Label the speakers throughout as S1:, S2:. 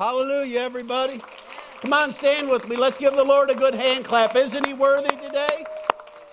S1: Hallelujah, everybody. Come on, stand with me. Let's give the Lord a good hand clap. Isn't he worthy today?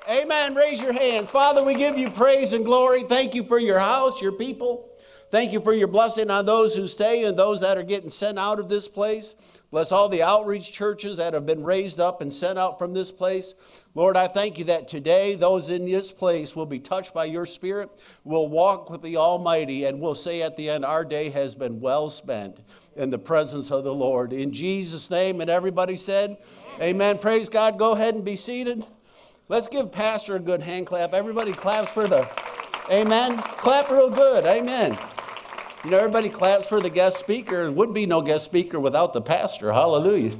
S1: Amen. Raise your hands. Father, we give you praise and glory. Thank you for your house, your people. Thank you for your blessing on those who stay and those that are getting sent out of this place. Bless all the outreach churches that have been raised up and sent out from this place. Lord, I thank you that today those in this place will be touched by your Spirit, will walk with the Almighty, and will say at the end, Our day has been well spent in the presence of the Lord. In Jesus' name, and everybody said, Amen. Amen. Praise God. Go ahead and be seated. Let's give Pastor a good hand clap. Everybody claps for the Amen. Clap real good. Amen. You know, everybody claps for the guest speaker. There would be no guest speaker without the pastor. Hallelujah.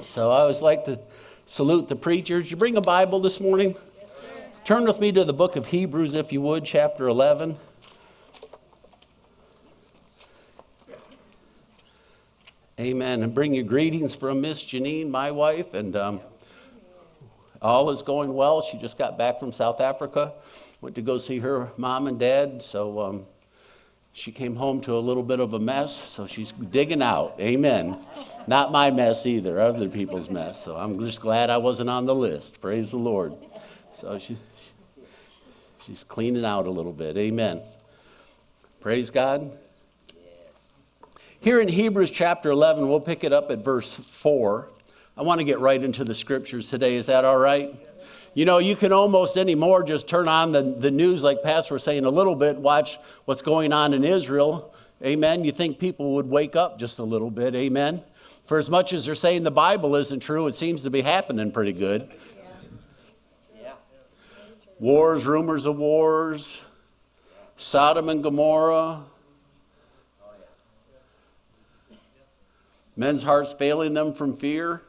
S1: So I always like to salute the preachers. You bring a Bible this morning? Yes, Turn with me to the book of Hebrews, if you would, chapter 11. Amen. And bring your greetings from Miss Janine, my wife, and um, all is going well. She just got back from South Africa, went to go see her mom and dad. So um, she came home to a little bit of a mess, so she's digging out. Amen. Not my mess either, other people's mess. So I'm just glad I wasn't on the list. Praise the Lord. So she, she's cleaning out a little bit. Amen. Praise God. Here in Hebrews chapter 11, we'll pick it up at verse 4. I want to get right into the scriptures today. Is that all right? You know, you can almost anymore just turn on the, the news, like Pastor was saying a little bit, watch what's going on in Israel. Amen. You think people would wake up just a little bit. Amen. For as much as they're saying the Bible isn't true, it seems to be happening pretty good. Yeah. Wars, rumors of wars, Sodom and Gomorrah. Men's hearts failing them from fear.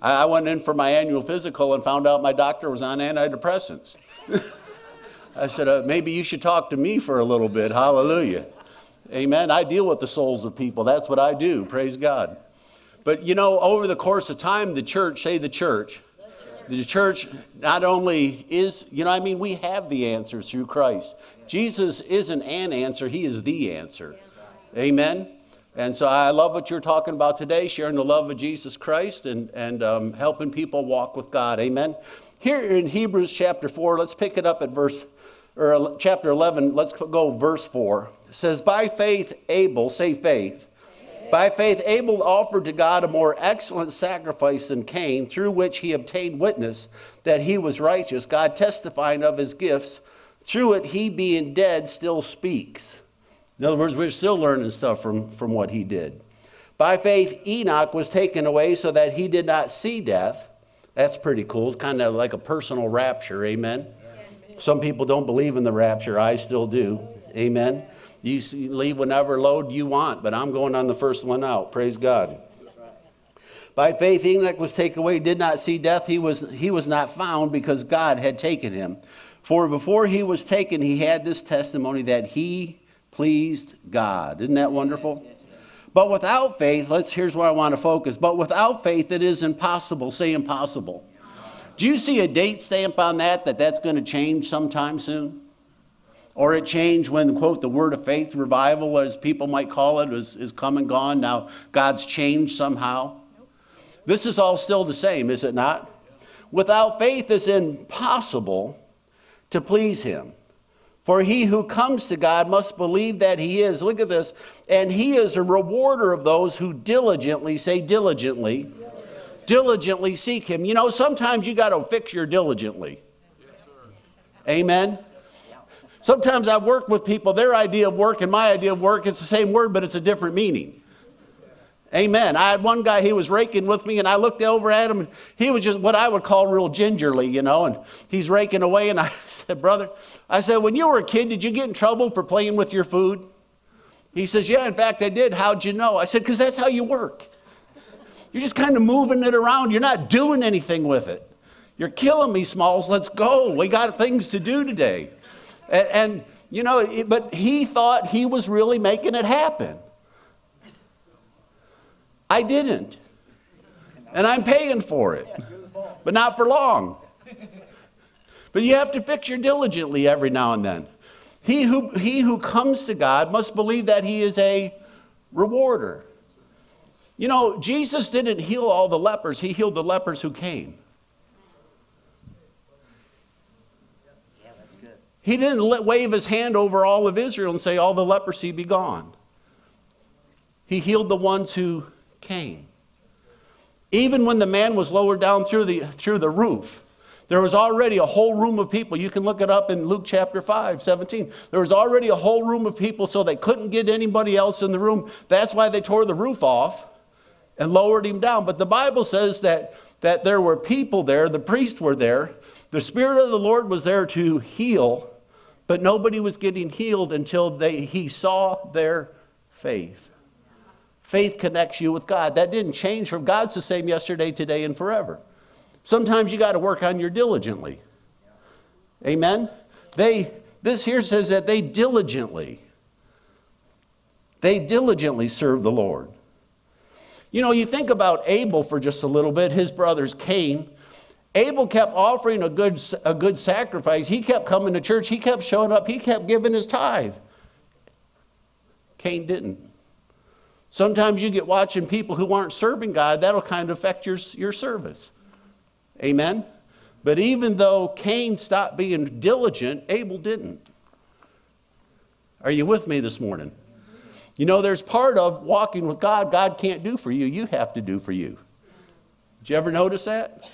S1: I went in for my annual physical and found out my doctor was on antidepressants. I said, uh, maybe you should talk to me for a little bit. Hallelujah. Amen. I deal with the souls of people. That's what I do. Praise God. But you know, over the course of time, the church, say the church, the church not only is, you know, I mean, we have the answers through Christ. Jesus isn't an answer, He is the answer. Amen. And so I love what you're talking about today, sharing the love of Jesus Christ and, and um, helping people walk with God. Amen. Here in Hebrews chapter 4, let's pick it up at verse, or chapter 11, let's go verse 4. It says, By faith, Abel, say faith. By faith, Abel offered to God a more excellent sacrifice than Cain, through which he obtained witness that he was righteous, God testifying of his gifts. Through it, he being dead still speaks. In other words, we're still learning stuff from, from what he did. By faith, Enoch was taken away so that he did not see death. That's pretty cool. It's kind of like a personal rapture. Amen. Some people don't believe in the rapture. I still do. Amen. You leave whatever load you want, but I'm going on the first one out. Praise God. By faith, Enoch was taken away, did not see death. He was, he was not found because God had taken him. For before he was taken, he had this testimony that he pleased God. Isn't that wonderful? But without faith, let's here's where I want to focus. But without faith, it is impossible. Say impossible. Do you see a date stamp on that that that's going to change sometime soon? Or it changed when, quote, the word of faith revival, as people might call it, is, is come and gone. Now God's changed somehow. This is all still the same, is it not? Without faith, it's impossible to please Him. For he who comes to God must believe that he is. Look at this. And he is a rewarder of those who diligently, say diligently, diligently, diligently seek him. You know, sometimes you got to fix your diligently. Amen. Sometimes I work with people, their idea of work and my idea of work, it's the same word, but it's a different meaning. Amen. I had one guy, he was raking with me, and I looked over at him, and he was just what I would call real gingerly, you know, and he's raking away. And I said, Brother, I said, when you were a kid, did you get in trouble for playing with your food? He says, Yeah, in fact, I did. How'd you know? I said, Because that's how you work. You're just kind of moving it around, you're not doing anything with it. You're killing me, Smalls. Let's go. We got things to do today. And, and you know, but he thought he was really making it happen. I didn't. And I'm paying for it, but not for long. But you have to fix your diligently every now and then. He who, he who comes to God must believe that he is a rewarder. You know, Jesus didn't heal all the lepers, he healed the lepers who came. He didn't let, wave his hand over all of Israel and say, All the leprosy be gone. He healed the ones who came. Even when the man was lowered down through the, through the roof, there was already a whole room of people. You can look it up in Luke chapter 5, 17. There was already a whole room of people, so they couldn't get anybody else in the room. That's why they tore the roof off and lowered him down. But the Bible says that, that there were people there, the priests were there, the Spirit of the Lord was there to heal, but nobody was getting healed until they, he saw their faith. Faith connects you with God. That didn't change from God's the same yesterday, today, and forever. Sometimes you got to work on your diligently. Amen? They, this here says that they diligently, they diligently serve the Lord. You know, you think about Abel for just a little bit, his brothers Cain. Abel kept offering a good, a good sacrifice. He kept coming to church. He kept showing up. He kept giving his tithe. Cain didn't. Sometimes you get watching people who aren't serving God, that'll kind of affect your, your service. Amen? But even though Cain stopped being diligent, Abel didn't. Are you with me this morning? You know, there's part of walking with God God can't do for you, you have to do for you. Did you ever notice that?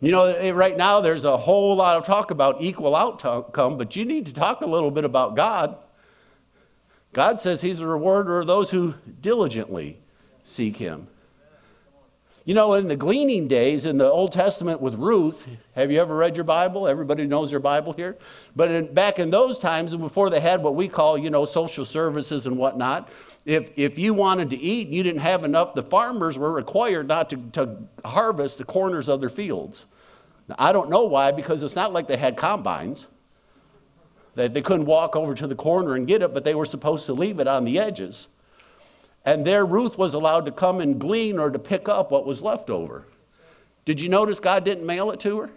S1: You know, eh, right now there's a whole lot of talk about equal outcome, but you need to talk a little bit about God. God says He's a rewarder of those who diligently seek Him. You know, in the gleaning days in the Old Testament with Ruth, have you ever read your Bible? Everybody knows their Bible here. But in, back in those times, before they had what we call, you know, social services and whatnot, if, if you wanted to eat and you didn't have enough, the farmers were required not to, to harvest the corners of their fields. Now, I don't know why, because it's not like they had combines. They, they couldn't walk over to the corner and get it, but they were supposed to leave it on the edges. And there, Ruth was allowed to come and glean or to pick up what was left over. Did you notice God didn't mail it to her?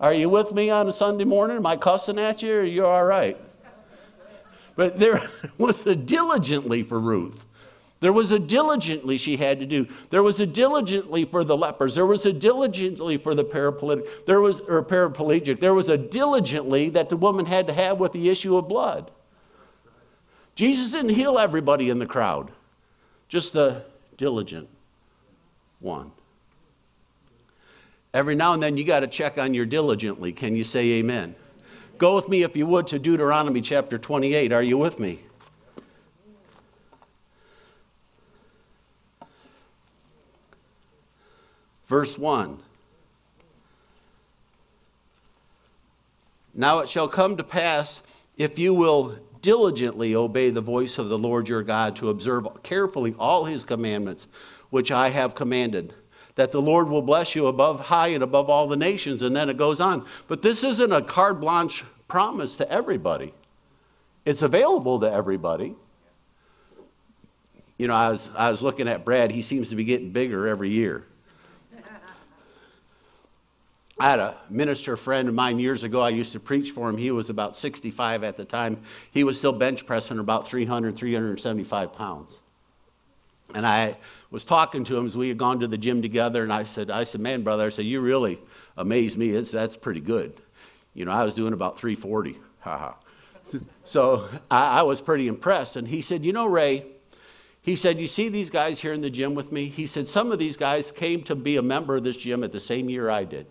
S1: Are you with me on a Sunday morning? Am I cussing at you or are you all right? But there was a diligently for Ruth. There was a diligently she had to do. There was a diligently for the lepers. There was a diligently for the paraplegic. There was or paraplegic. There was a diligently that the woman had to have with the issue of blood. Jesus didn't heal everybody in the crowd, just the diligent one. Every now and then you got to check on your diligently. Can you say amen? Go with me, if you would, to Deuteronomy chapter 28. Are you with me? Verse 1. Now it shall come to pass if you will diligently obey the voice of the Lord your God to observe carefully all his commandments, which I have commanded, that the Lord will bless you above high and above all the nations. And then it goes on. But this isn't a carte blanche promise to everybody, it's available to everybody. You know, I was, I was looking at Brad, he seems to be getting bigger every year. I had a minister friend of mine years ago. I used to preach for him. He was about 65 at the time. He was still bench pressing about 300, 375 pounds. And I was talking to him as we had gone to the gym together, and I said, I said, man, brother, I said, you really amaze me. It's, that's pretty good. You know, I was doing about 340. Ha So I, I was pretty impressed. And he said, you know, Ray, he said, You see these guys here in the gym with me? He said, Some of these guys came to be a member of this gym at the same year I did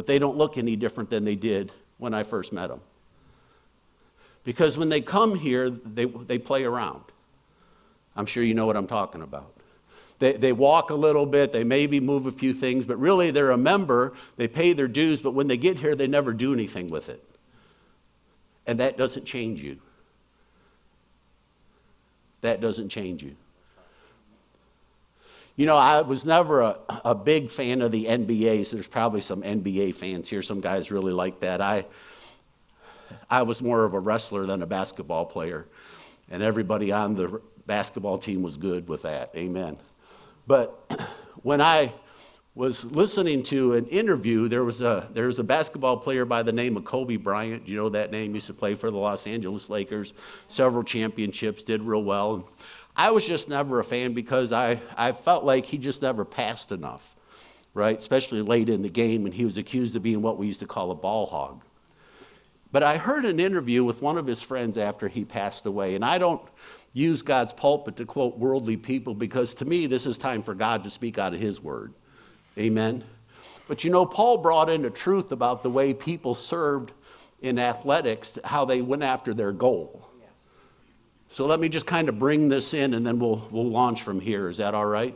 S1: but they don't look any different than they did when I first met them. Because when they come here, they, they play around. I'm sure you know what I'm talking about. They, they walk a little bit, they maybe move a few things, but really they're a member, they pay their dues, but when they get here, they never do anything with it. And that doesn't change you. That doesn't change you. You know, I was never a, a big fan of the NBA, so there's probably some NBA fans here. Some guys really like that. I, I was more of a wrestler than a basketball player, and everybody on the basketball team was good with that. Amen. But when I was listening to an interview. There was a there was a basketball player by the name of Kobe Bryant. You know that name? Used to play for the Los Angeles Lakers, several championships, did real well. I was just never a fan because I, I felt like he just never passed enough, right? Especially late in the game when he was accused of being what we used to call a ball hog. But I heard an interview with one of his friends after he passed away, and I don't use God's pulpit to quote worldly people because to me, this is time for God to speak out of his word. Amen. But you know, Paul brought in a truth about the way people served in athletics, how they went after their goal. So let me just kind of bring this in and then we'll, we'll launch from here. Is that all right?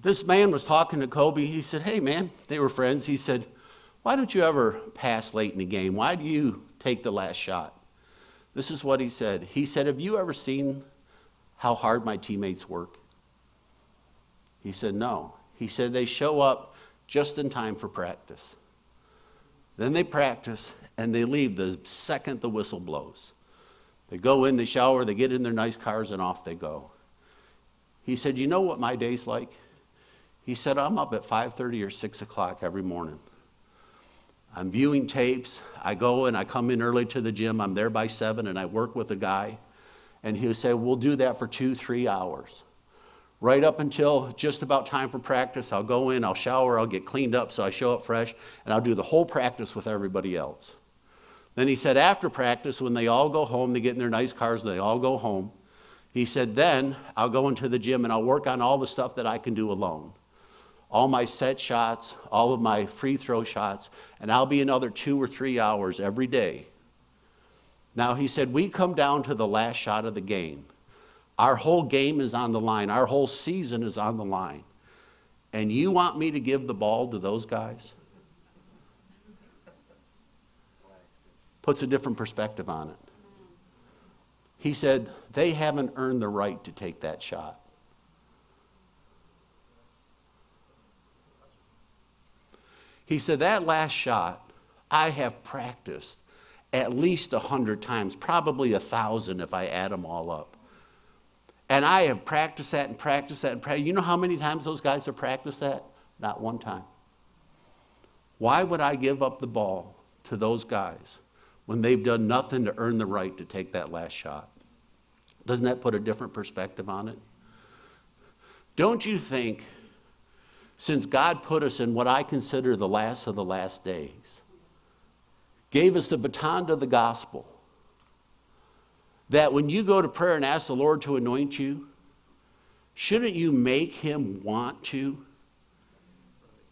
S1: This man was talking to Kobe. He said, Hey, man, they were friends. He said, Why don't you ever pass late in the game? Why do you take the last shot? This is what he said. He said, Have you ever seen how hard my teammates work? He said, No. He said, They show up just in time for practice. Then they practice and they leave the second the whistle blows. They go in, they shower, they get in their nice cars, and off they go. He said, You know what my day's like? He said, I'm up at 5:30 or 6 o'clock every morning. I'm viewing tapes. I go and I come in early to the gym. I'm there by 7 and I work with a guy. And he'll say, We'll do that for two, three hours. Right up until just about time for practice, I'll go in, I'll shower, I'll get cleaned up so I show up fresh, and I'll do the whole practice with everybody else. Then he said, after practice, when they all go home, they get in their nice cars, and they all go home. He said, then I'll go into the gym and I'll work on all the stuff that I can do alone. All my set shots, all of my free throw shots, and I'll be another two or three hours every day. Now, he said, we come down to the last shot of the game. Our whole game is on the line, our whole season is on the line. And you want me to give the ball to those guys? Puts a different perspective on it. He said, they haven't earned the right to take that shot. He said, that last shot, I have practiced at least a hundred times, probably a thousand if I add them all up. And I have practiced that and practiced that and practiced. You know how many times those guys have practiced that? Not one time. Why would I give up the ball to those guys when they've done nothing to earn the right to take that last shot. Doesn't that put a different perspective on it? Don't you think, since God put us in what I consider the last of the last days, gave us the baton to the gospel, that when you go to prayer and ask the Lord to anoint you, shouldn't you make him want to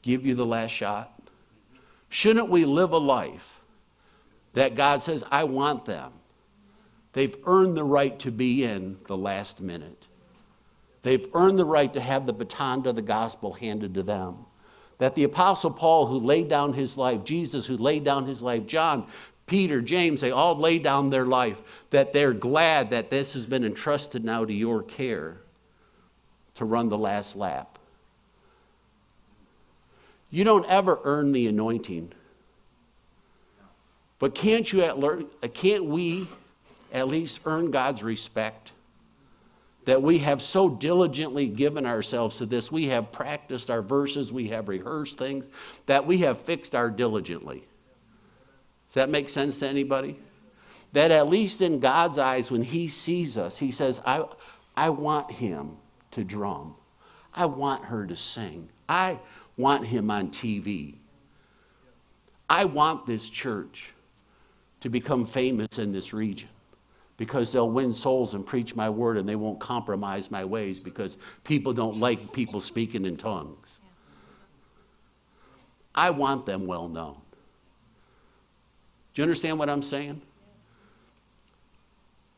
S1: give you the last shot? Shouldn't we live a life that God says, I want them. They've earned the right to be in the last minute. They've earned the right to have the baton of the gospel handed to them. That the Apostle Paul, who laid down his life, Jesus, who laid down his life, John, Peter, James, they all laid down their life, that they're glad that this has been entrusted now to your care to run the last lap. You don't ever earn the anointing. But can't you at learn, can't we at least earn God's respect? That we have so diligently given ourselves to this. We have practiced our verses, we have rehearsed things, that we have fixed our diligently. Does that make sense to anybody? That at least in God's eyes, when He sees us, He says, I, I want him to drum. I want her to sing. I want him on TV. I want this church to become famous in this region because they'll win souls and preach my word and they won't compromise my ways because people don't like people speaking in tongues. I want them well known. Do you understand what I'm saying?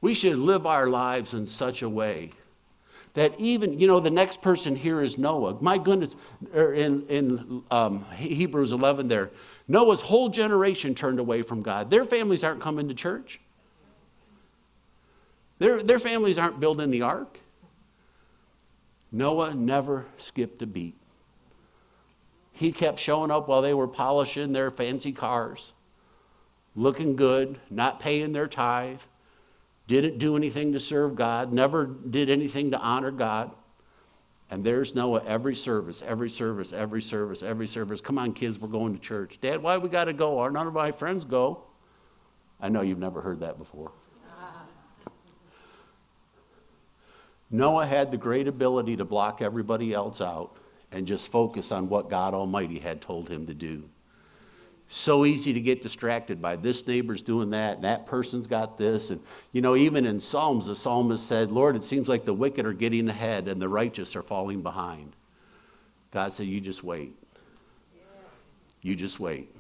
S1: We should live our lives in such a way that even, you know, the next person here is Noah. My goodness, er, in, in um, Hebrews 11 there, Noah's whole generation turned away from God. Their families aren't coming to church. Their, their families aren't building the ark. Noah never skipped a beat. He kept showing up while they were polishing their fancy cars, looking good, not paying their tithe, didn't do anything to serve God, never did anything to honor God. And there's Noah every service, every service, every service, every service. Come on, kids, we're going to church. Dad, why we got to go? Or none of my friends go. I know you've never heard that before. Noah had the great ability to block everybody else out and just focus on what God Almighty had told him to do. So easy to get distracted by this neighbor's doing that, and that person's got this. And, you know, even in Psalms, the psalmist said, Lord, it seems like the wicked are getting ahead and the righteous are falling behind. God said, You just wait. You just wait.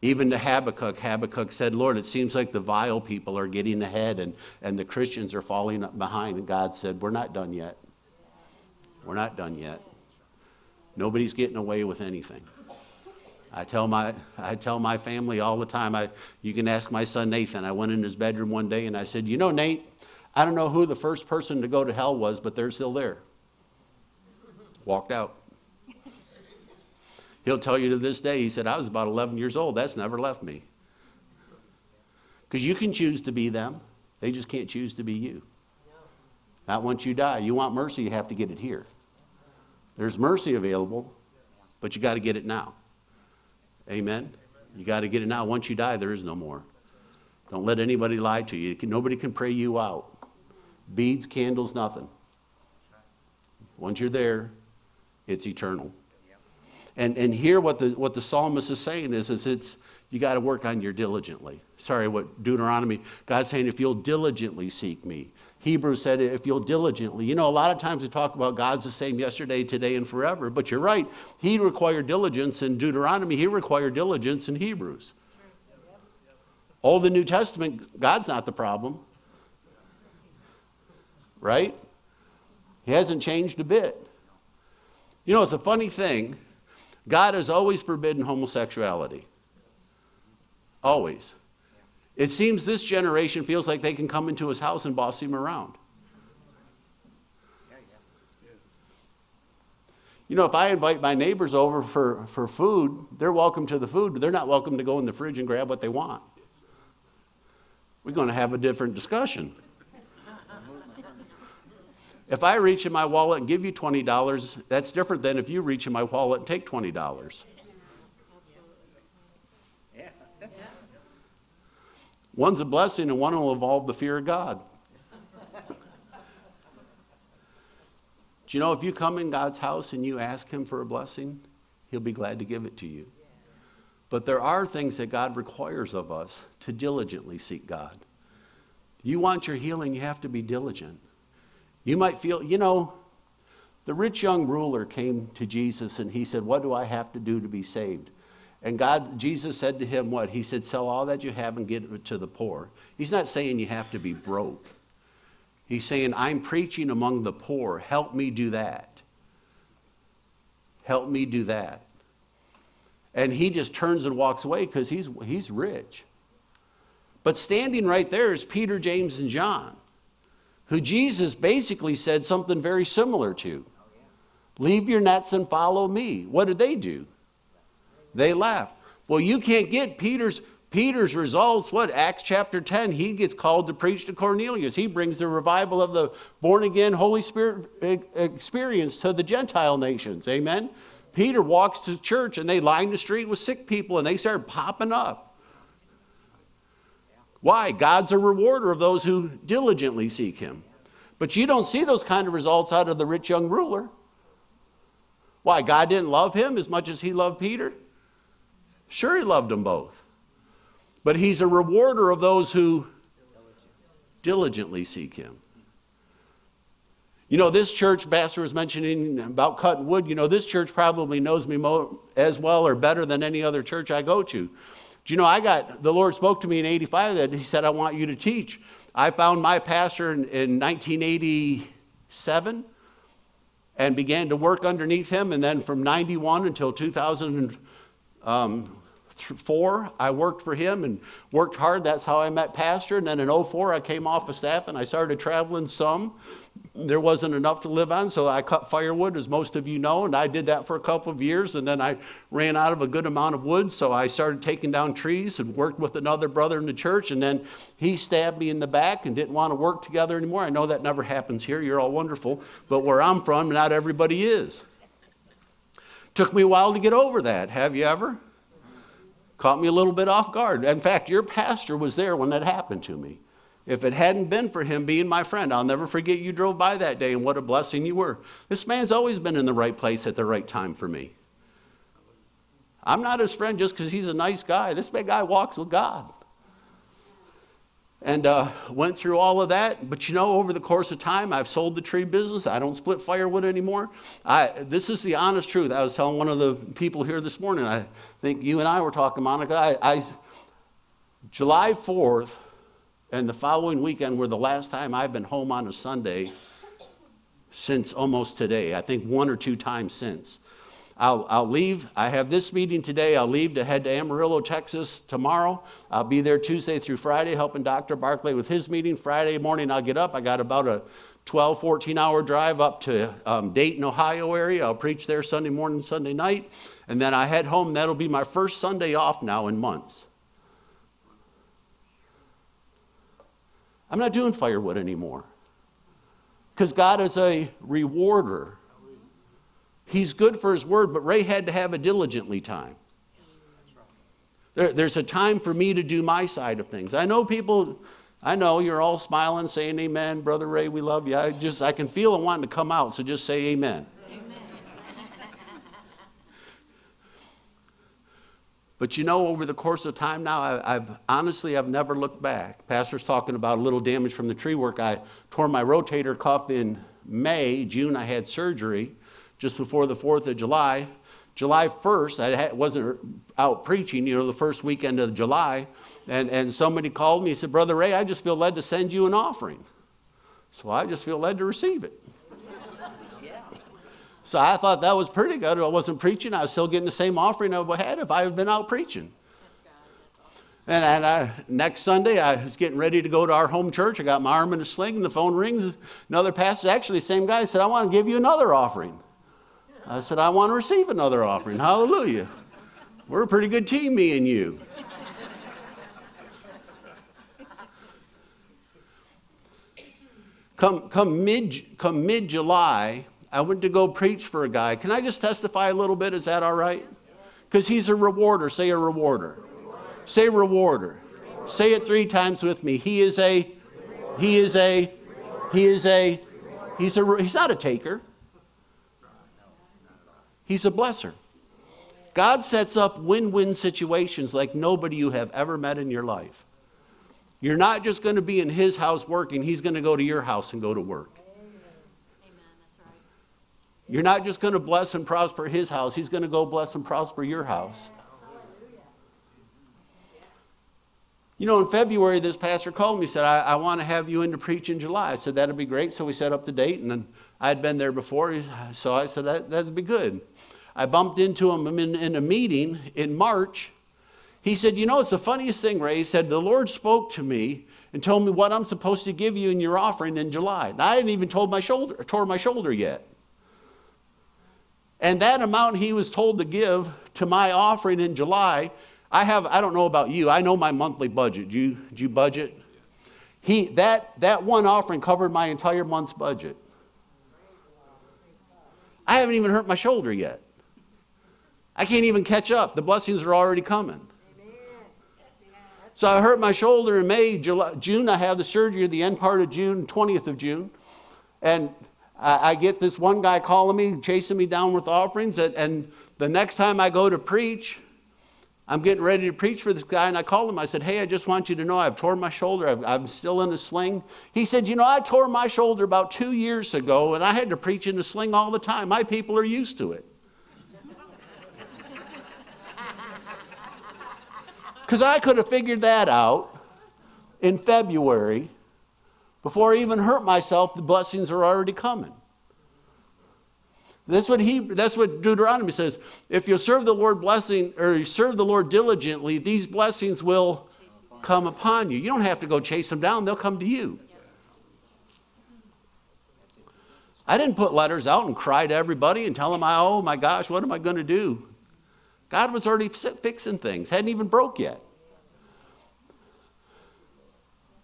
S1: Even to Habakkuk, Habakkuk said, Lord, it seems like the vile people are getting ahead and, and the Christians are falling behind. And God said, We're not done yet. We're not done yet. Nobody's getting away with anything. I tell my, I tell my family all the time, I, you can ask my son Nathan. I went in his bedroom one day and I said, You know, Nate, I don't know who the first person to go to hell was, but they're still there. Walked out. He'll tell you to this day, he said, I was about 11 years old. That's never left me. Because you can choose to be them, they just can't choose to be you. Not once you die. You want mercy, you have to get it here. There's mercy available, but you got to get it now. Amen? You got to get it now. Once you die, there is no more. Don't let anybody lie to you. Nobody can pray you out. Beads, candles, nothing. Once you're there, it's eternal. And, and here, what the, what the psalmist is saying is, is it's, you got to work on your diligently. Sorry, what Deuteronomy, God's saying, if you'll diligently seek me. Hebrews said, if you'll diligently. You know, a lot of times we talk about God's the same yesterday, today, and forever, but you're right. He required diligence in Deuteronomy, He required diligence in Hebrews. Old and New Testament, God's not the problem. Right? He hasn't changed a bit. You know, it's a funny thing. God has always forbidden homosexuality. Always. It seems this generation feels like they can come into his house and boss him around. You know, if I invite my neighbors over for, for food, they're welcome to the food, but they're not welcome to go in the fridge and grab what they want. We're going to have a different discussion. if I reach in my wallet and give you $20, that's different than if you reach in my wallet and take $20. One's a blessing and one will involve the fear of God. Do you know if you come in God's house and you ask Him for a blessing, He'll be glad to give it to you. But there are things that God requires of us to diligently seek God. You want your healing, you have to be diligent. You might feel, you know, the rich young ruler came to Jesus and he said, What do I have to do to be saved? And God, Jesus said to him, What? He said, Sell all that you have and give it to the poor. He's not saying you have to be broke. He's saying, I'm preaching among the poor. Help me do that. Help me do that. And he just turns and walks away because he's, he's rich. But standing right there is Peter, James, and John, who Jesus basically said something very similar to oh, Leave your nets and follow me. What did they do? They left. Well, you can't get Peter's Peter's results. What Acts chapter 10, he gets called to preach to Cornelius. He brings the revival of the born again Holy Spirit experience to the Gentile nations. Amen. Peter walks to church and they line the street with sick people and they start popping up. Why? God's a rewarder of those who diligently seek him. But you don't see those kind of results out of the rich young ruler. Why? God didn't love him as much as he loved Peter? Sure, he loved them both. But he's a rewarder of those who diligently seek him. You know, this church, Pastor was mentioning about cutting wood. You know, this church probably knows me mo- as well or better than any other church I go to. Do you know, I got, the Lord spoke to me in 85 that He said, I want you to teach. I found my pastor in, in 1987 and began to work underneath him. And then from 91 until 2000, um, 04, I worked for him and worked hard. That's how I met Pastor. And then in 04, I came off of staff and I started traveling some. There wasn't enough to live on, so I cut firewood, as most of you know, and I did that for a couple of years. And then I ran out of a good amount of wood, so I started taking down trees and worked with another brother in the church. And then he stabbed me in the back and didn't want to work together anymore. I know that never happens here. You're all wonderful. But where I'm from, not everybody is. Took me a while to get over that. Have you ever? Caught me a little bit off guard. In fact, your pastor was there when that happened to me. If it hadn't been for him being my friend, I'll never forget you drove by that day and what a blessing you were. This man's always been in the right place at the right time for me. I'm not his friend just because he's a nice guy. This big guy walks with God. And uh, went through all of that. But you know, over the course of time, I've sold the tree business. I don't split firewood anymore. I, this is the honest truth. I was telling one of the people here this morning, I think you and I were talking, Monica. I, I July 4th and the following weekend were the last time I've been home on a Sunday since almost today. I think one or two times since. I'll, I'll leave. I have this meeting today. I'll leave to head to Amarillo, Texas tomorrow. I'll be there Tuesday through Friday helping Dr. Barclay with his meeting. Friday morning, I'll get up. I got about a 12, 14 hour drive up to um, Dayton, Ohio area. I'll preach there Sunday morning, Sunday night. And then I head home. That'll be my first Sunday off now in months. I'm not doing firewood anymore. Because God is a rewarder He's good for his word, but Ray had to have a diligently time. There, there's a time for me to do my side of things. I know people, I know you're all smiling, saying amen, Brother Ray, we love you. I just, I can feel it wanting to come out, so just say amen. amen. but you know, over the course of time now, I, have honestly, I've never looked back. Pastor's talking about a little damage from the tree work. I tore my rotator cuff in May, June, I had surgery just before the 4th of July. July 1st, I wasn't out preaching, you know, the first weekend of July. And, and somebody called me and said, Brother Ray, I just feel led to send you an offering. So I just feel led to receive it. So I thought that was pretty good. I wasn't preaching. I was still getting the same offering I would have had if I had been out preaching. And, and I, next Sunday, I was getting ready to go to our home church. I got my arm in a sling, and the phone rings. Another pastor, actually, the same guy, said, I want to give you another offering. I said, I want to receive another offering. Hallelujah. We're a pretty good team, me and you. Come, come mid come mid July, I went to go preach for a guy. Can I just testify a little bit? Is that all right? Because he's a rewarder. Say a rewarder. Say rewarder. Say it three times with me. He is a. He is a. He is a. He's a. He's not a taker. He's a blesser. God sets up win win situations like nobody you have ever met in your life. You're not just going to be in his house working, he's going to go to your house and go to work. Amen. That's right. You're not just going to bless and prosper his house, he's going to go bless and prosper your house. You know, in February, this pastor called me and said, I, I want to have you in to preach in July. I said, that'd be great. So we set up the date, and then I had been there before, so I said, that, that'd be good. I bumped into him in, in a meeting in March. He said, You know, it's the funniest thing, Ray. He said, The Lord spoke to me and told me what I'm supposed to give you in your offering in July. And I hadn't even told my shoulder, tore my shoulder yet. And that amount he was told to give to my offering in July, I have, I don't know about you, I know my monthly budget. Do you, do you budget? He, that, that one offering covered my entire month's budget. I haven't even hurt my shoulder yet. I can't even catch up. The blessings are already coming. So I hurt my shoulder in May, July, June. I have the surgery the end part of June, 20th of June. And I, I get this one guy calling me, chasing me down with offerings. And, and the next time I go to preach, I'm getting ready to preach for this guy, and I called him. I said, Hey, I just want you to know I've torn my shoulder. i am still in a sling. He said, You know, I tore my shoulder about two years ago, and I had to preach in a sling all the time. My people are used to it. Because I could have figured that out in February before I even hurt myself, the blessings are already coming. That's what he that's what Deuteronomy says. If you serve the Lord blessing or you serve the Lord diligently, these blessings will come upon you. You don't have to go chase them down, they'll come to you. I didn't put letters out and cry to everybody and tell them, oh my gosh, what am I going to do? God was already fixing things, hadn't even broke yet.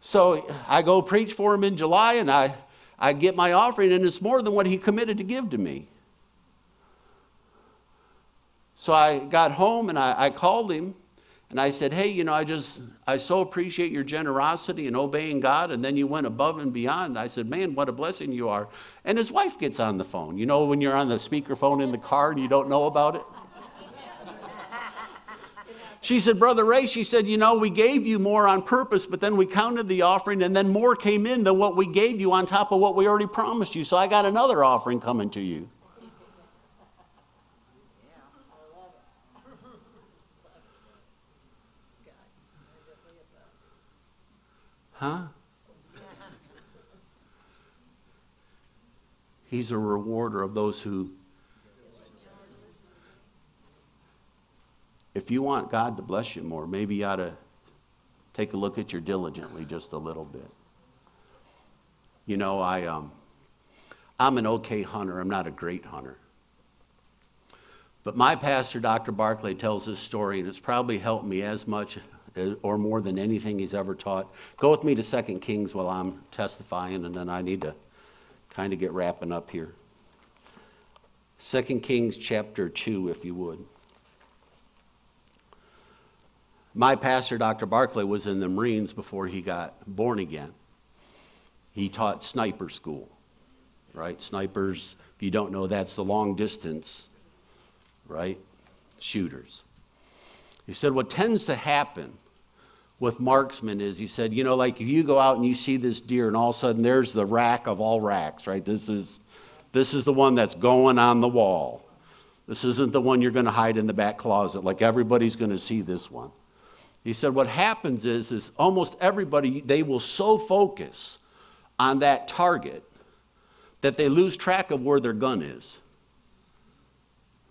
S1: So I go preach for him in July and I, I get my offering, and it's more than what he committed to give to me. So I got home and I, I called him and I said, Hey, you know, I just, I so appreciate your generosity and obeying God. And then you went above and beyond. I said, Man, what a blessing you are. And his wife gets on the phone. You know, when you're on the speakerphone in the car and you don't know about it? She said, Brother Ray, she said, You know, we gave you more on purpose, but then we counted the offering, and then more came in than what we gave you on top of what we already promised you. So I got another offering coming to you. Huh? He's a rewarder of those who. If you want God to bless you more, maybe you ought to take a look at your diligently just a little bit. You know, I, um, I'm an okay hunter, I'm not a great hunter. But my pastor, Dr. Barclay, tells this story, and it's probably helped me as much Uh, or more than anything he's ever taught. Go with me to 2 Kings while I'm testifying, and then I need to kind of get wrapping up here. 2 Kings chapter 2, if you would. My pastor, Dr. Barclay, was in the Marines before he got born again. He taught sniper school, right? Snipers, if you don't know, that's the long distance, right? Shooters. He said what tends to happen with marksmen is he said, you know, like if you go out and you see this deer and all of a sudden there's the rack of all racks, right? This is this is the one that's going on the wall. This isn't the one you're going to hide in the back closet. Like everybody's going to see this one. He said what happens is is almost everybody they will so focus on that target that they lose track of where their gun is.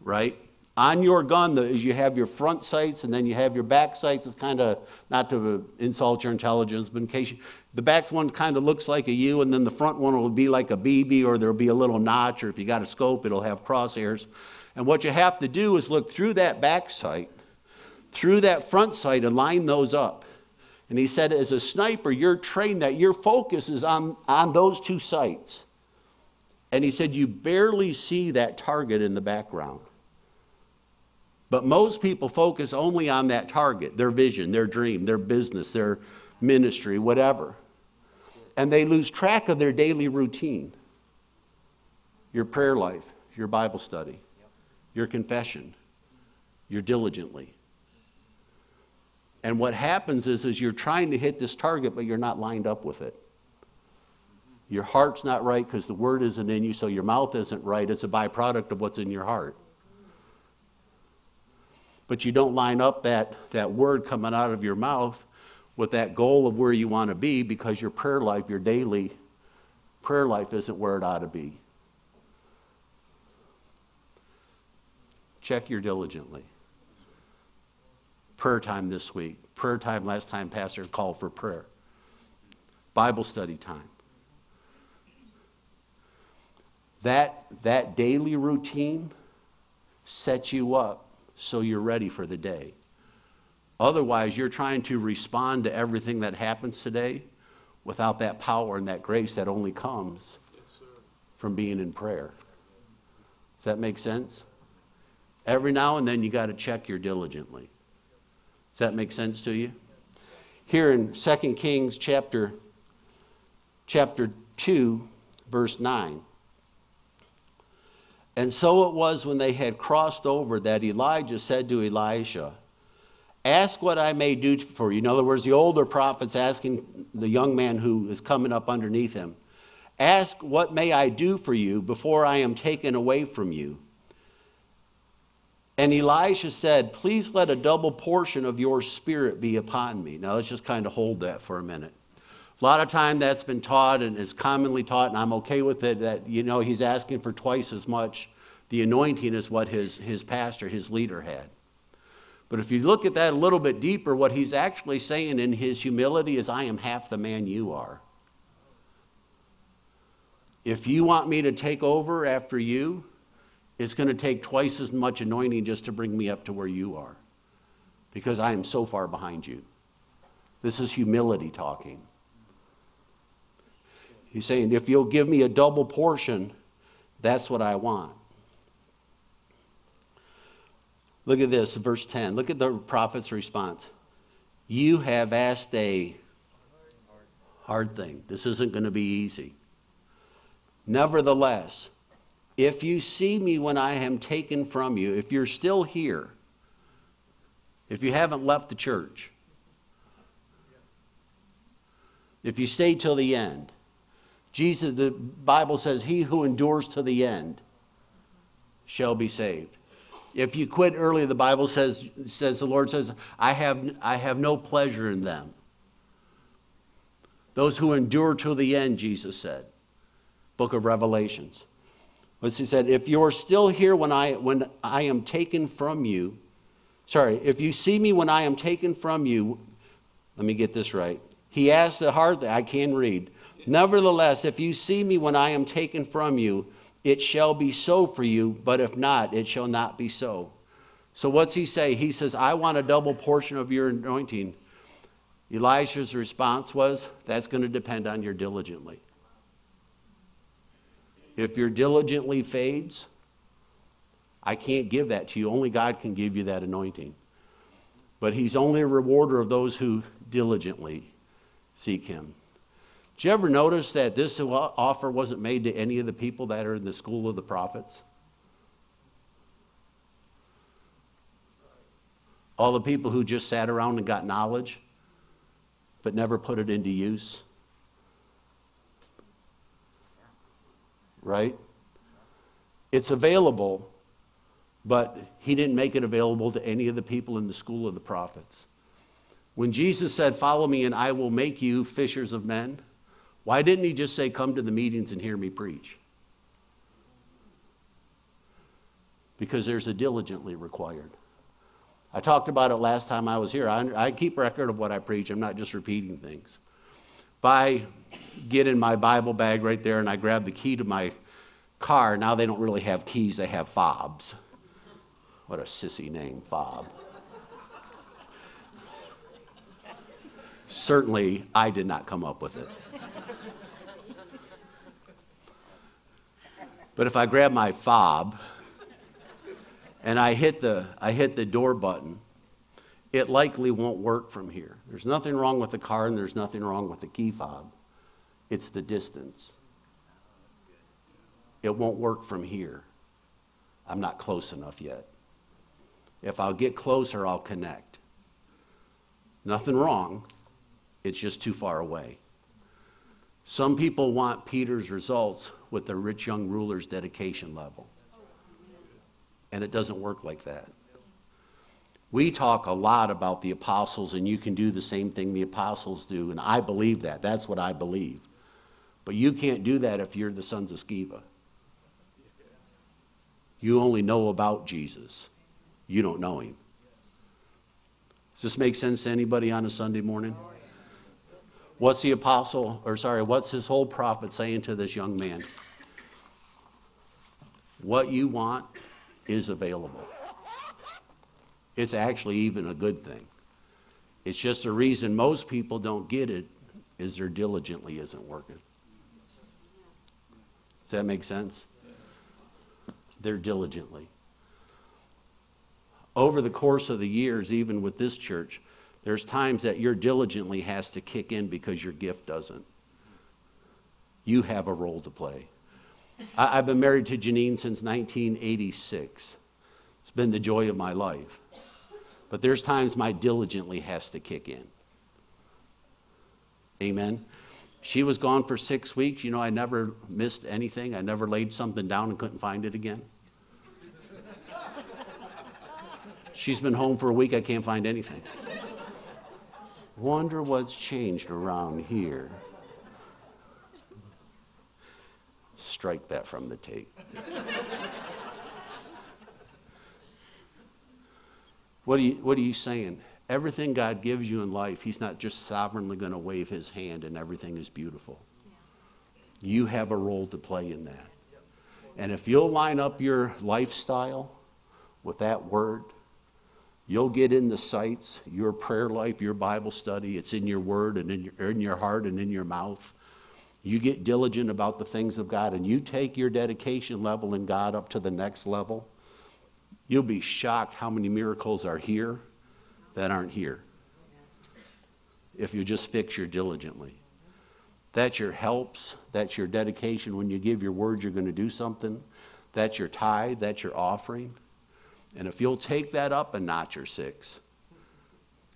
S1: Right? On your gun is you have your front sights and then you have your back sights. It's kind of not to insult your intelligence, but in case you, the back one kind of looks like a U, and then the front one will be like a BB, or there'll be a little notch, or if you got a scope, it'll have crosshairs. And what you have to do is look through that back sight, through that front sight, and line those up. And he said, as a sniper, you're trained that your focus is on, on those two sights. And he said, you barely see that target in the background. But most people focus only on that target, their vision, their dream, their business, their ministry, whatever. And they lose track of their daily routine your prayer life, your Bible study, your confession, your diligently. And what happens is, is you're trying to hit this target, but you're not lined up with it. Your heart's not right because the word isn't in you, so your mouth isn't right. It's a byproduct of what's in your heart but you don't line up that, that word coming out of your mouth with that goal of where you want to be because your prayer life, your daily prayer life, isn't where it ought to be. Check your diligently. Prayer time this week. Prayer time last time, Pastor called for prayer. Bible study time. That, that daily routine sets you up so you're ready for the day. Otherwise, you're trying to respond to everything that happens today without that power and that grace that only comes from being in prayer. Does that make sense? Every now and then you got to check your diligently. Does that make sense to you? Here in 2 Kings chapter chapter 2 verse 9 and so it was when they had crossed over that Elijah said to Elisha, Ask what I may do for you. In other words, the older prophet's asking the young man who is coming up underneath him, Ask what may I do for you before I am taken away from you. And Elisha said, Please let a double portion of your spirit be upon me. Now let's just kind of hold that for a minute. A lot of time that's been taught and is commonly taught, and I'm okay with it, that, you know, he's asking for twice as much The anointing is what his, his pastor, his leader had. But if you look at that a little bit deeper, what he's actually saying in his humility is, I am half the man you are. If you want me to take over after you, it's going to take twice as much anointing just to bring me up to where you are because I am so far behind you. This is humility talking. He's saying, if you'll give me a double portion, that's what I want. Look at this, verse 10. Look at the prophet's response. You have asked a hard thing. This isn't going to be easy. Nevertheless, if you see me when I am taken from you, if you're still here, if you haven't left the church, if you stay till the end, Jesus, the Bible says, He who endures to the end shall be saved. If you quit early, the Bible says, says the Lord says, I have, I have no pleasure in them. Those who endure to the end, Jesus said. Book of Revelations. But he said, if you're still here when I, when I am taken from you, sorry, if you see me when I am taken from you, let me get this right. He asked the hard thing, I can read. Nevertheless, if you see me when I am taken from you, it shall be so for you, but if not, it shall not be so. So what's he say? He says, I want a double portion of your anointing. Elisha's response was, That's going to depend on your diligently. If your diligently fades, I can't give that to you. Only God can give you that anointing. But He's only a rewarder of those who diligently seek Him. Did you ever notice that this offer wasn't made to any of the people that are in the school of the prophets? All the people who just sat around and got knowledge, but never put it into use. Right? It's available, but he didn't make it available to any of the people in the school of the prophets. When Jesus said, Follow me and I will make you fishers of men, why didn't he just say, Come to the meetings and hear me preach? Because there's a diligently required. I talked about it last time I was here. I, I keep record of what I preach, I'm not just repeating things. If I get in my Bible bag right there and I grab the key to my car, now they don't really have keys, they have fobs. What a sissy name, fob. Certainly, I did not come up with it. But if I grab my fob and I hit the, I hit the door button, it likely won't work from here. There's nothing wrong with the car and there's nothing wrong with the key fob. It's the distance. It won't work from here. I'm not close enough yet. If I'll get closer, I'll connect. Nothing wrong, it's just too far away. Some people want Peter's results with the rich young ruler's dedication level. And it doesn't work like that. We talk a lot about the apostles, and you can do the same thing the apostles do, and I believe that. That's what I believe. But you can't do that if you're the sons of Sceva. You only know about Jesus, you don't know him. Does this make sense to anybody on a Sunday morning? What's the apostle, or sorry, what's his whole prophet saying to this young man? What you want is available. It's actually even a good thing. It's just the reason most people don't get it is their diligently isn't working. Does that make sense? They're diligently. Over the course of the years, even with this church, there's times that your diligently has to kick in because your gift doesn't. You have a role to play. I, have been married to Janine since 1986. It's been the joy of my life. But there's times my diligently has to kick in. Amen. She was gone for six weeks. You know, I never missed anything. I never laid something down and couldn't find it again. She's been home for a week. I can't find anything. Wonder what's changed around here. Strike that from the tape. what, are you, what are you saying? Everything God gives you in life, He's not just sovereignly going to wave His hand and everything is beautiful. You have a role to play in that. And if you'll line up your lifestyle with that word, you'll get in the sights, your prayer life, your Bible study, it's in your word and in your, in your heart and in your mouth. You get diligent about the things of God and you take your dedication level in God up to the next level. You'll be shocked how many miracles are here that aren't here if you just fix your diligently. That's your helps. That's your dedication. When you give your word, you're going to do something. That's your tithe. That's your offering. And if you'll take that up a notch or six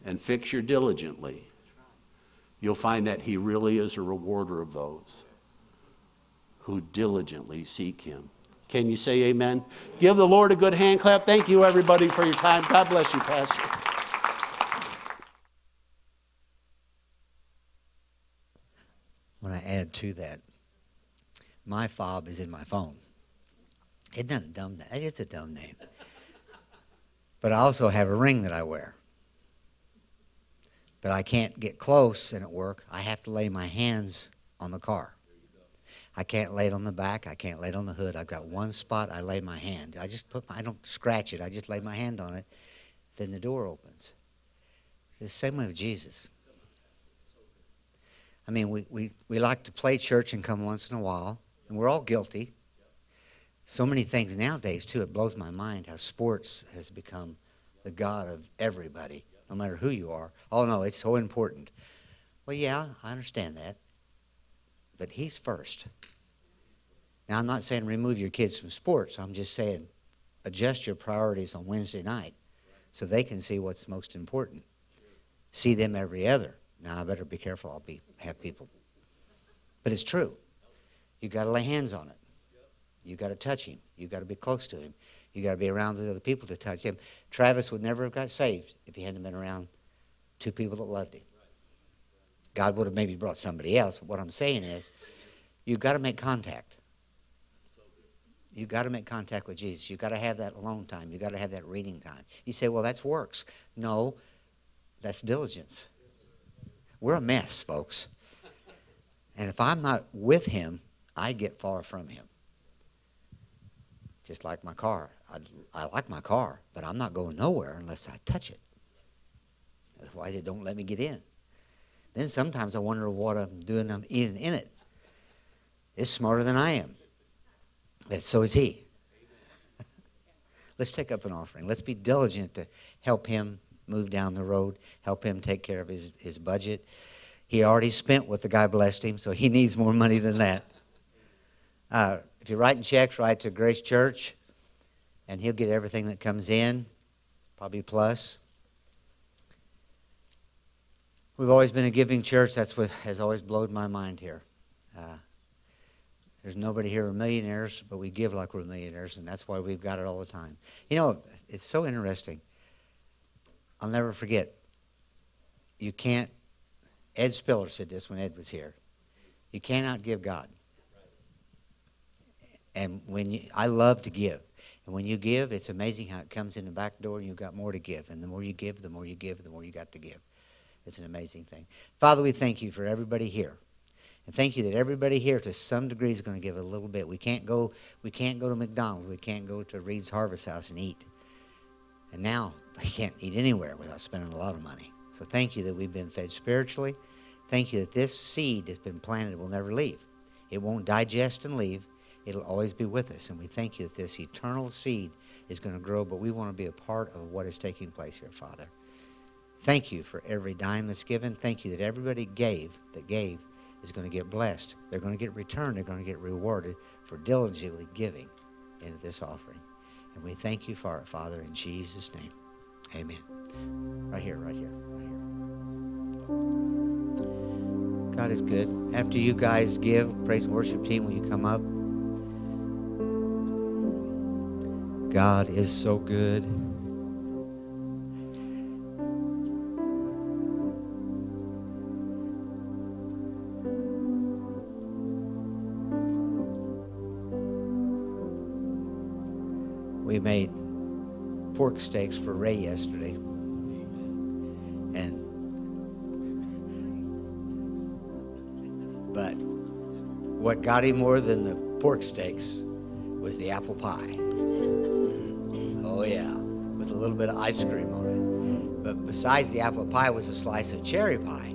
S1: and fix your diligently, you'll find that He really is a rewarder of those who diligently seek Him. Can you say amen? Give the Lord a good hand clap. Thank you, everybody, for your time. God bless you, Pastor.
S2: When I add to that, my fob is in my phone. Isn't that a dumb name? It's a dumb name. But I also have a ring that I wear. But I can't get close and at work. I have to lay my hands on the car. I can't lay it on the back. I can't lay it on the hood. I've got one spot I lay my hand. I just put my, I don't scratch it. I just lay my hand on it. Then the door opens. The same way with Jesus. I mean, we, we, we like to play church and come once in a while, and we're all guilty. So many things nowadays, too, it blows my mind how sports has become the God of everybody, no matter who you are. Oh, no, it's so important. Well, yeah, I understand that. But He's first. Now, I'm not saying remove your kids from sports. I'm just saying adjust your priorities on Wednesday night so they can see what's most important. See them every other. Now, I better be careful. I'll be have people. But it's true. You got to lay hands on it. You got to touch him. You got to be close to him. You got to be around the other people to touch him. Travis would never have got saved if he hadn't been around two people that loved him. God would have maybe brought somebody else. But what I'm saying is, you've got to make contact. You've got to make contact with Jesus. You've got to have that alone time. You've got to have that reading time. You say, well, that's works. No, that's diligence. We're a mess, folks. And if I'm not with him, I get far from him. Just like my car. I, I like my car, but I'm not going nowhere unless I touch it. Otherwise, it don't let me get in. Then sometimes I wonder what I'm doing I'm in, in it. It's smarter than I am. But so is he. Let's take up an offering. Let's be diligent to help him move down the road, help him take care of his, his budget. He already spent what the guy blessed him, so he needs more money than that. Uh, if you're writing checks, write to Grace Church, and he'll get everything that comes in, probably plus. We've always been a giving church. That's what has always blown my mind here. Uh, there's nobody here who are millionaires, but we give like we're millionaires, and that's why we've got it all the time. You know, it's so interesting. I'll never forget. You can't, Ed Spiller said this when Ed was here. You cannot give God. And when you, I love to give. And when you give, it's amazing how it comes in the back door and you've got more to give. And the more you give, the more you give, the more you got to give. It's an amazing thing. Father, we thank you for everybody here. And thank you that everybody here to some degree is going to give a little bit. We can't go we can't go to McDonald's. We can't go to Reed's Harvest House and eat. And now they can't eat anywhere without spending a lot of money. So thank you that we've been fed spiritually. Thank you that this seed that's been planted will never leave. It won't digest and leave. It'll always be with us. And we thank you that this eternal seed is going to grow, but we want to be a part of what is taking place here, Father. Thank you for every dime that's given. Thank you that everybody gave, that gave, is going to get blessed. They're going to get returned. They're going to get rewarded for diligently giving into this offering. And we thank you for it, Father, in Jesus' name. Amen. Right here, right here, right here. God is good. After you guys give, praise and worship team, will you come up? God is so good. We made pork steaks for Ray yesterday. And but what got him more than the pork steaks was the apple pie a little bit of ice cream on it. But besides the apple pie was a slice of cherry pie.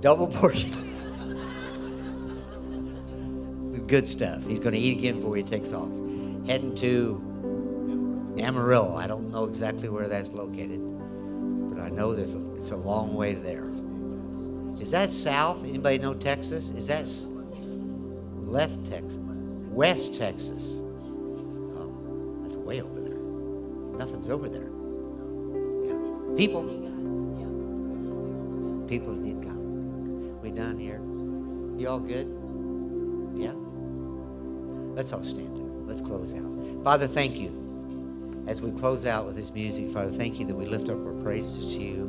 S2: Double portion. Double portion. Good stuff. He's going to eat again before he takes off. Heading to Amarillo. I don't know exactly where that's located, but I know there's a, it's a long way there. Is that south? Anybody know Texas? Is that left Texas? West Texas. Nothing's over there. Yeah. People. People need God. We done here. You all good? Yeah? Let's all stand up. Let's close out. Father, thank you. As we close out with this music, Father, thank you that we lift up our praises to you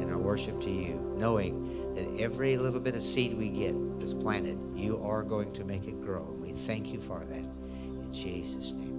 S2: and our worship to you, knowing that every little bit of seed we get that's planted, you are going to make it grow. We thank you for that. In Jesus' name.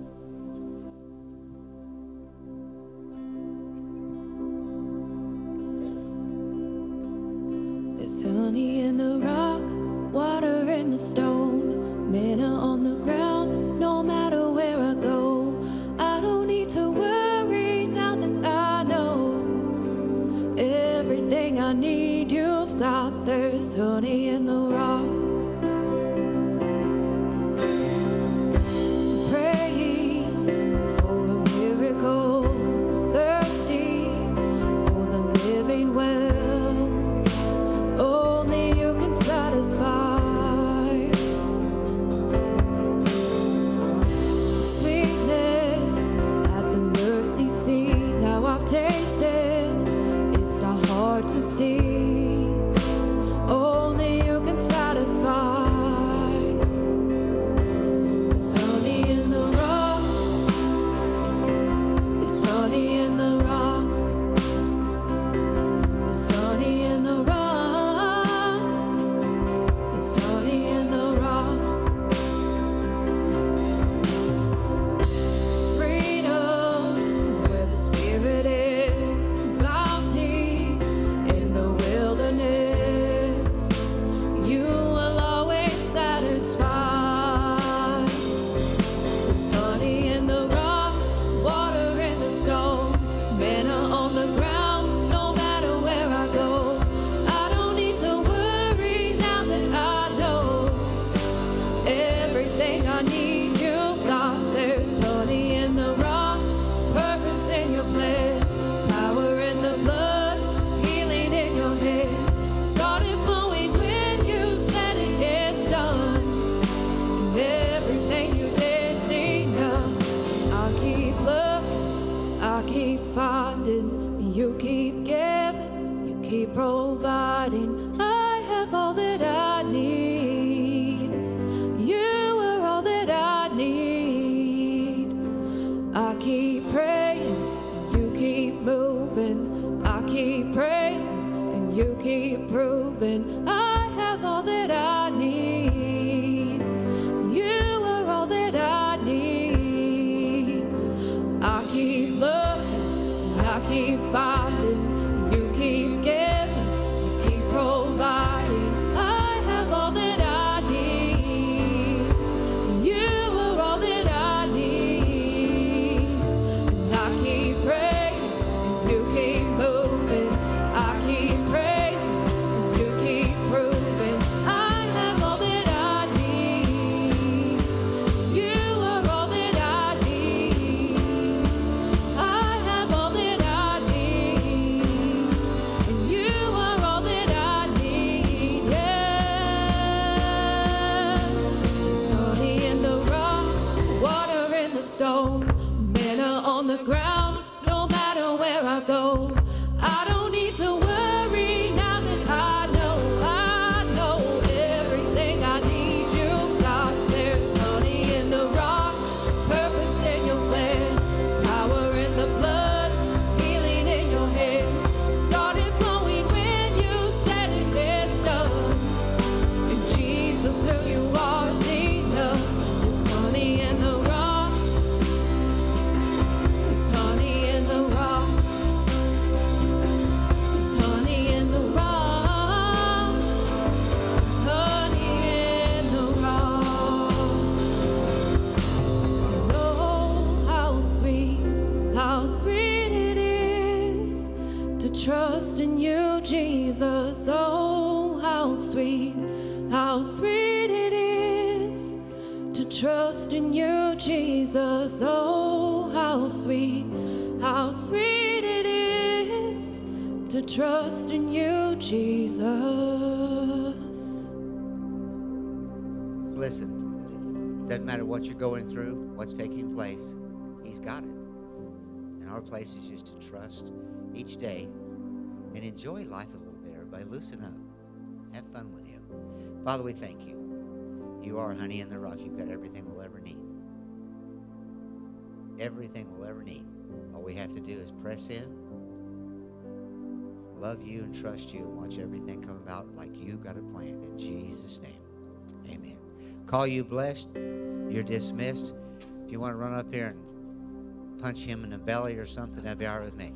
S3: Keep on. Trust in you, Jesus.
S2: Listen, doesn't matter what you're going through, what's taking place, He's got it. And our place is just to trust each day and enjoy life a little bit. Everybody, loosen up. Have fun with Him. Father, we thank you. You are honey in the rock. You've got everything we'll ever need. Everything we'll ever need. All we have to do is press in, love you, and trust you, and watch everything come about like you got a plan. In Jesus' name, amen. Call you blessed. You're dismissed. If you want to run up here and punch him in the belly or something, that'd be all right with me.